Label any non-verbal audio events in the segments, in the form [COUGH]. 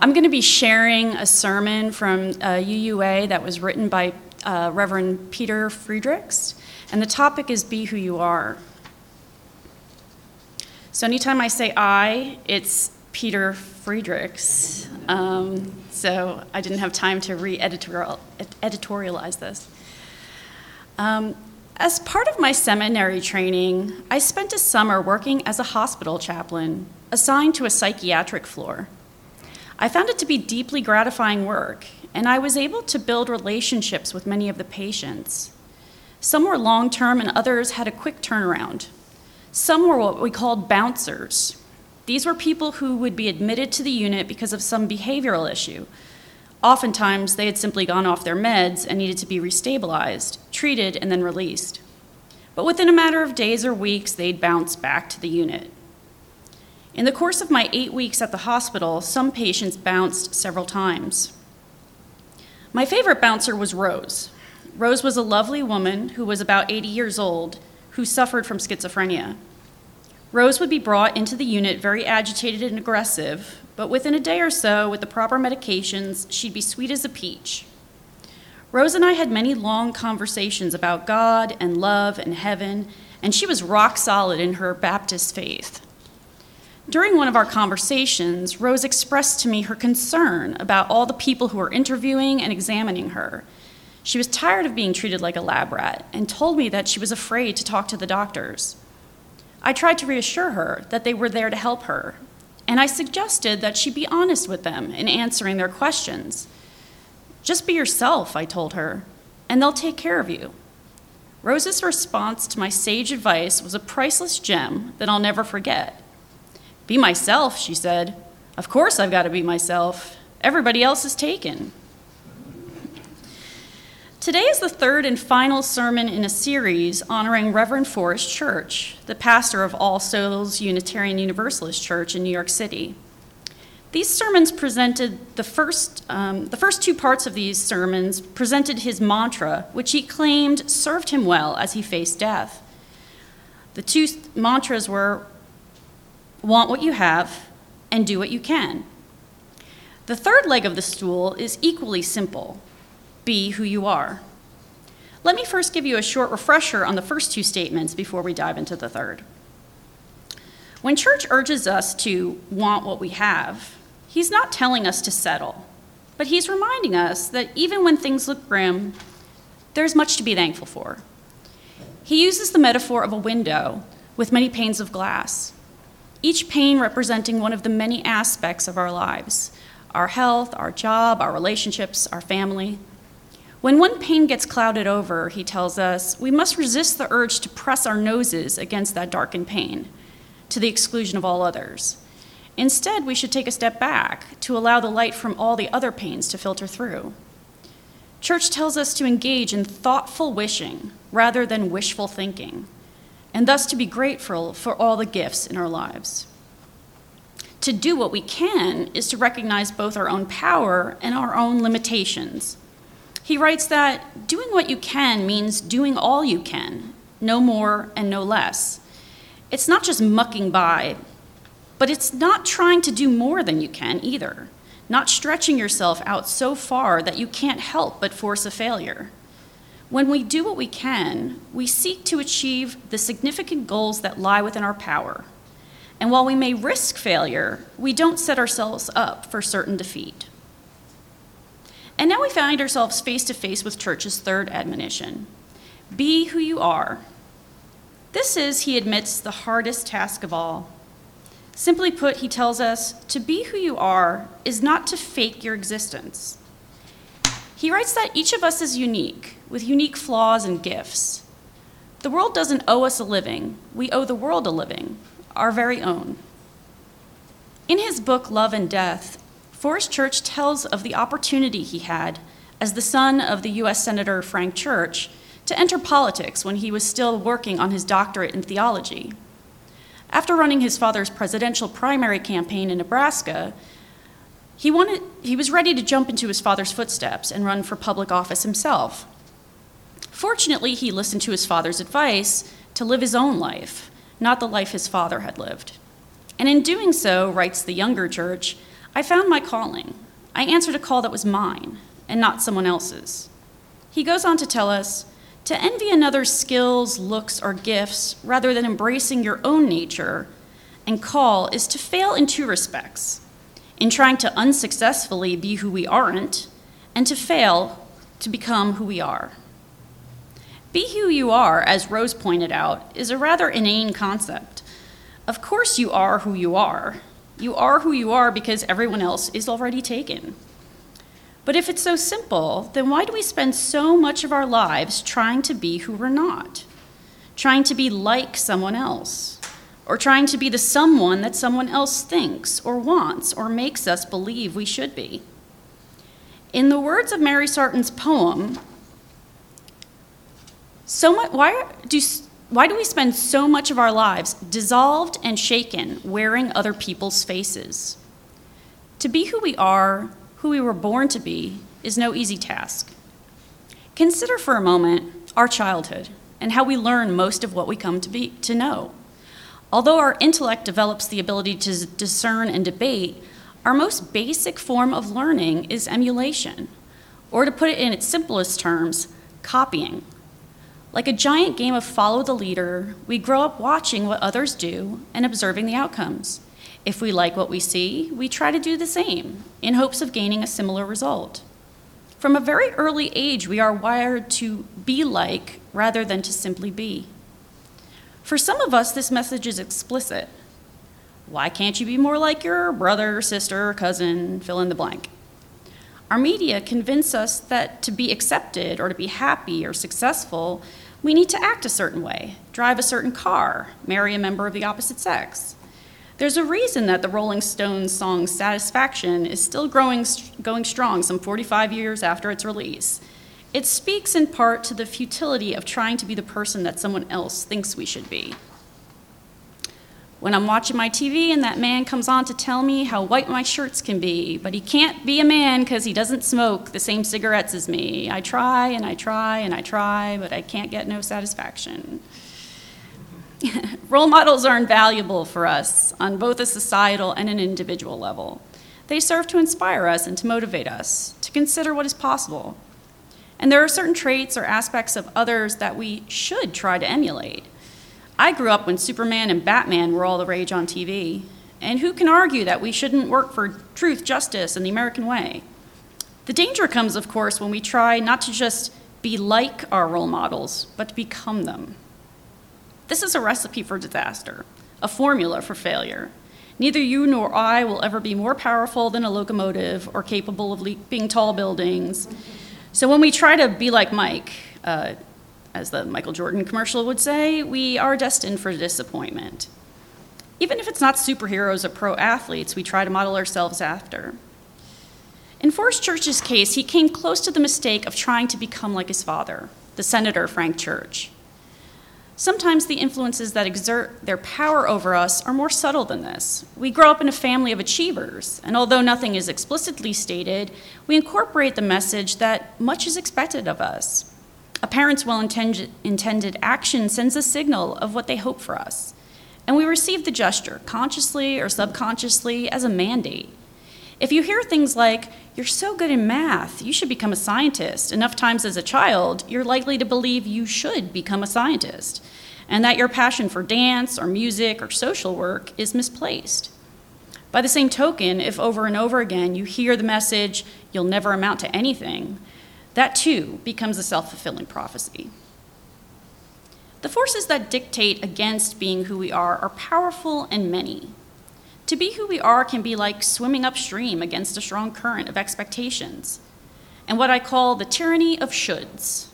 I'm going to be sharing a sermon from uh, UUA that was written by uh, Reverend Peter Friedrichs, and the topic is Be Who You Are. So, anytime I say I, it's Peter Friedrichs. Um, so, I didn't have time to re editorialize this. Um, as part of my seminary training, I spent a summer working as a hospital chaplain assigned to a psychiatric floor. I found it to be deeply gratifying work, and I was able to build relationships with many of the patients. Some were long term, and others had a quick turnaround. Some were what we called bouncers. These were people who would be admitted to the unit because of some behavioral issue. Oftentimes, they had simply gone off their meds and needed to be restabilized, treated, and then released. But within a matter of days or weeks, they'd bounce back to the unit. In the course of my eight weeks at the hospital, some patients bounced several times. My favorite bouncer was Rose. Rose was a lovely woman who was about 80 years old who suffered from schizophrenia. Rose would be brought into the unit very agitated and aggressive, but within a day or so, with the proper medications, she'd be sweet as a peach. Rose and I had many long conversations about God and love and heaven, and she was rock solid in her Baptist faith. During one of our conversations, Rose expressed to me her concern about all the people who were interviewing and examining her. She was tired of being treated like a lab rat and told me that she was afraid to talk to the doctors. I tried to reassure her that they were there to help her, and I suggested that she be honest with them in answering their questions. Just be yourself, I told her, and they'll take care of you. Rose's response to my sage advice was a priceless gem that I'll never forget. Be myself, she said. Of course I've got to be myself. Everybody else is taken. Today is the third and final sermon in a series honoring Reverend Forrest Church, the pastor of All Souls Unitarian Universalist Church in New York City. These sermons presented the first, um, the first two parts of these sermons presented his mantra, which he claimed served him well as he faced death. The two mantras were want what you have, and do what you can. The third leg of the stool is equally simple be who you are. Let me first give you a short refresher on the first two statements before we dive into the third. When Church urges us to want what we have, he's not telling us to settle, but he's reminding us that even when things look grim, there's much to be thankful for. He uses the metaphor of a window with many panes of glass each pane representing one of the many aspects of our lives our health, our job, our relationships, our family. When one pane gets clouded over, he tells us, we must resist the urge to press our noses against that darkened pane to the exclusion of all others. Instead, we should take a step back to allow the light from all the other panes to filter through. Church tells us to engage in thoughtful wishing rather than wishful thinking and thus to be grateful for all the gifts in our lives. To do what we can is to recognize both our own power and our own limitations. He writes that doing what you can means doing all you can, no more and no less. It's not just mucking by, but it's not trying to do more than you can either, not stretching yourself out so far that you can't help but force a failure. When we do what we can, we seek to achieve the significant goals that lie within our power. And while we may risk failure, we don't set ourselves up for certain defeat. And now we find ourselves face to face with Church's third admonition be who you are. This is, he admits, the hardest task of all. Simply put, he tells us to be who you are is not to fake your existence. He writes that each of us is unique with unique flaws and gifts. The world doesn't owe us a living, we owe the world a living, our very own. In his book, Love and Death, Forrest Church tells of the opportunity he had as the son of the U.S. Senator Frank Church to enter politics when he was still working on his doctorate in theology. After running his father's presidential primary campaign in Nebraska, he, wanted, he was ready to jump into his father's footsteps and run for public office himself. Fortunately, he listened to his father's advice to live his own life, not the life his father had lived. And in doing so, writes the younger Church, I found my calling. I answered a call that was mine and not someone else's. He goes on to tell us to envy another's skills, looks, or gifts rather than embracing your own nature and call is to fail in two respects in trying to unsuccessfully be who we aren't, and to fail to become who we are. Be who you are, as Rose pointed out, is a rather inane concept. Of course, you are who you are. You are who you are because everyone else is already taken. But if it's so simple, then why do we spend so much of our lives trying to be who we're not? Trying to be like someone else? Or trying to be the someone that someone else thinks or wants or makes us believe we should be? In the words of Mary Sarton's poem, so much, why, do, why do we spend so much of our lives dissolved and shaken wearing other people's faces? To be who we are, who we were born to be, is no easy task. Consider for a moment our childhood and how we learn most of what we come to, be, to know. Although our intellect develops the ability to discern and debate, our most basic form of learning is emulation, or to put it in its simplest terms, copying. Like a giant game of follow the leader, we grow up watching what others do and observing the outcomes. If we like what we see, we try to do the same in hopes of gaining a similar result. From a very early age, we are wired to be like rather than to simply be. For some of us, this message is explicit. Why can't you be more like your brother, sister, cousin, fill in the blank? Our media convince us that to be accepted or to be happy or successful, we need to act a certain way, drive a certain car, marry a member of the opposite sex. There's a reason that the Rolling Stones song Satisfaction is still growing, going strong some 45 years after its release. It speaks in part to the futility of trying to be the person that someone else thinks we should be. When I'm watching my TV and that man comes on to tell me how white my shirts can be, but he can't be a man because he doesn't smoke the same cigarettes as me, I try and I try and I try, but I can't get no satisfaction. [LAUGHS] Role models are invaluable for us on both a societal and an individual level. They serve to inspire us and to motivate us to consider what is possible. And there are certain traits or aspects of others that we should try to emulate. I grew up when Superman and Batman were all the rage on TV. And who can argue that we shouldn't work for truth, justice, and the American way? The danger comes, of course, when we try not to just be like our role models, but to become them. This is a recipe for disaster, a formula for failure. Neither you nor I will ever be more powerful than a locomotive or capable of leaping tall buildings. So when we try to be like Mike, uh, as the Michael Jordan commercial would say, we are destined for disappointment. Even if it's not superheroes or pro athletes, we try to model ourselves after. In Forrest Church's case, he came close to the mistake of trying to become like his father, the Senator Frank Church. Sometimes the influences that exert their power over us are more subtle than this. We grow up in a family of achievers, and although nothing is explicitly stated, we incorporate the message that much is expected of us. A parent's well intended action sends a signal of what they hope for us, and we receive the gesture, consciously or subconsciously, as a mandate. If you hear things like, you're so good in math, you should become a scientist, enough times as a child, you're likely to believe you should become a scientist, and that your passion for dance or music or social work is misplaced. By the same token, if over and over again you hear the message, you'll never amount to anything, that too becomes a self fulfilling prophecy. The forces that dictate against being who we are are powerful and many. To be who we are can be like swimming upstream against a strong current of expectations, and what I call the tyranny of shoulds.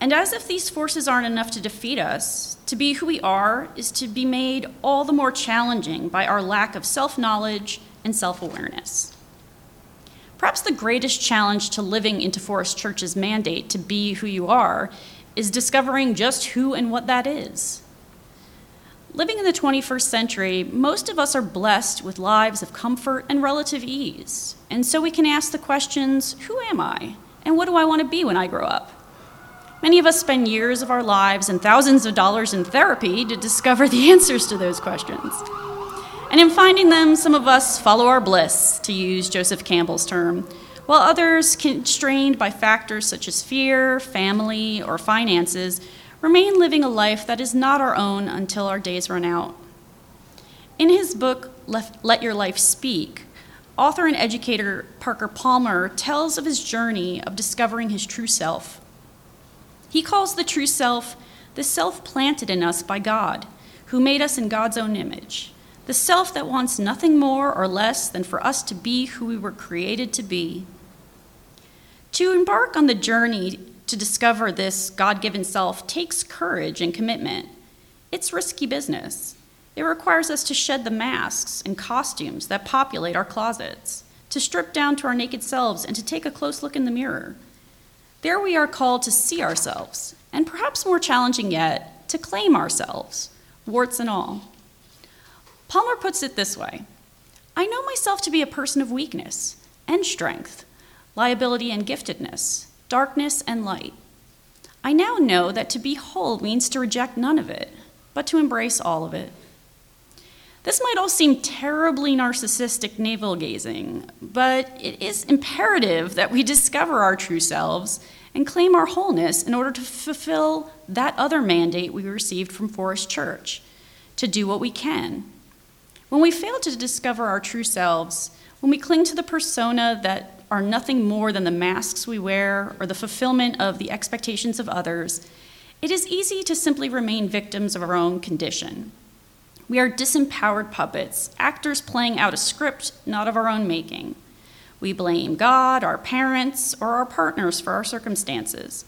And as if these forces aren't enough to defeat us, to be who we are is to be made all the more challenging by our lack of self knowledge and self awareness. Perhaps the greatest challenge to living into Forrest Church's mandate to be who you are is discovering just who and what that is. Living in the 21st century, most of us are blessed with lives of comfort and relative ease. And so we can ask the questions who am I? And what do I want to be when I grow up? Many of us spend years of our lives and thousands of dollars in therapy to discover the [LAUGHS] answers to those questions. And in finding them, some of us follow our bliss, to use Joseph Campbell's term, while others, constrained by factors such as fear, family, or finances, remain living a life that is not our own until our days run out. In his book, Let Your Life Speak, author and educator Parker Palmer tells of his journey of discovering his true self. He calls the true self the self planted in us by God, who made us in God's own image the self that wants nothing more or less than for us to be who we were created to be. To embark on the journey to discover this God given self takes courage and commitment. It's risky business. It requires us to shed the masks and costumes that populate our closets, to strip down to our naked selves, and to take a close look in the mirror. There we are called to see ourselves, and perhaps more challenging yet, to claim ourselves, warts and all. Palmer puts it this way I know myself to be a person of weakness and strength, liability and giftedness, darkness and light. I now know that to be whole means to reject none of it, but to embrace all of it. This might all seem terribly narcissistic navel gazing, but it is imperative that we discover our true selves and claim our wholeness in order to fulfill that other mandate we received from Forrest Church to do what we can when we fail to discover our true selves, when we cling to the persona that are nothing more than the masks we wear or the fulfillment of the expectations of others, it is easy to simply remain victims of our own condition. We are disempowered puppets, actors playing out a script not of our own making. We blame God, our parents, or our partners for our circumstances.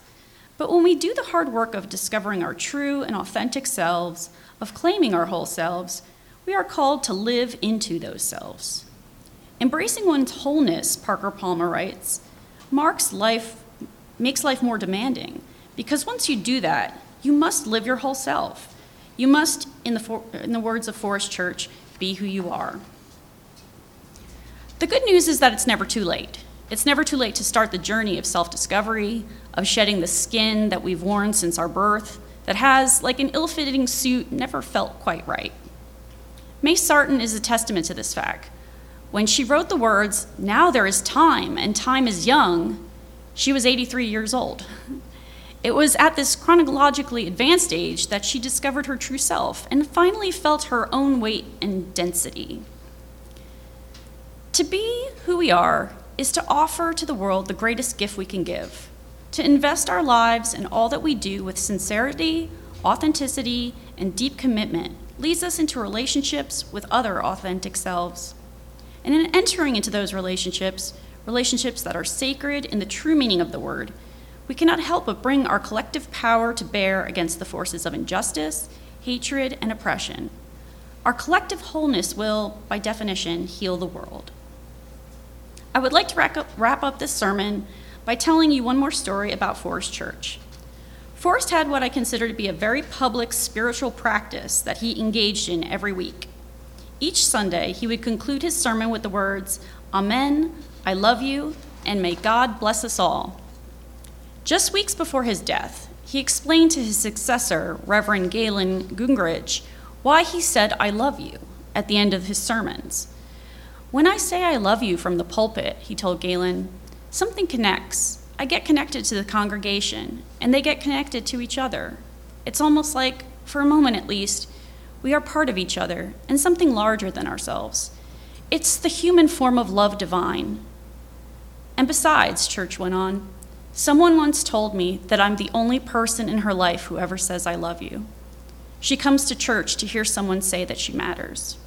But when we do the hard work of discovering our true and authentic selves, of claiming our whole selves, we are called to live into those selves. Embracing one's wholeness, Parker Palmer writes, marks life, makes life more demanding because once you do that, you must live your whole self. You must, in the, in the words of Forrest Church, be who you are. The good news is that it's never too late. It's never too late to start the journey of self discovery, of shedding the skin that we've worn since our birth, that has, like an ill fitting suit, never felt quite right. May Sarton is a testament to this fact. When she wrote the words, Now there is time, and time is young, she was 83 years old. [LAUGHS] It was at this chronologically advanced age that she discovered her true self and finally felt her own weight and density. To be who we are is to offer to the world the greatest gift we can give, to invest our lives and all that we do with sincerity, authenticity, and deep commitment leads us into relationships with other authentic selves. And in entering into those relationships, relationships that are sacred in the true meaning of the word, we cannot help but bring our collective power to bear against the forces of injustice, hatred, and oppression. Our collective wholeness will, by definition, heal the world. I would like to wrap up, this sermon by telling you one more story about Forrest Church. Forrest had what I consider to be a very public spiritual practice that he engaged in every week. Each Sunday, he would conclude his sermon with the words, Amen, I love you, and may God bless us all. Just weeks before his death, he explained to his successor, Reverend Galen Guengerich, why he said, I love you, at the end of his sermons. When I say I love you from the pulpit, he told Galen, something connects. I get connected to the congregation, and they get connected to each other. It's almost like, for a moment at least, we are part of each other and something larger than ourselves. It's the human form of love divine. And besides, Church went on, someone once told me that I'm the only person in her life who ever says, I love you. She comes to church to hear someone say that she matters.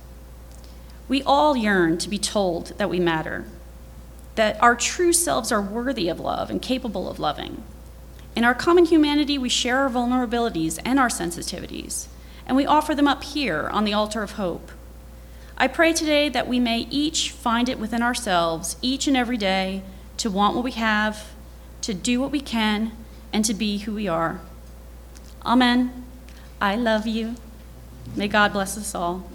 We all yearn to be told that we matter, that our true selves are worthy of love and capable of loving. In our common humanity, we share our vulnerabilities and our sensitivities, and we offer them up here on the altar of hope. I pray today that we may each find it within ourselves, each and every day, to want what we have, to do what we can, and to be who we are. Amen. I love you. May God bless us all.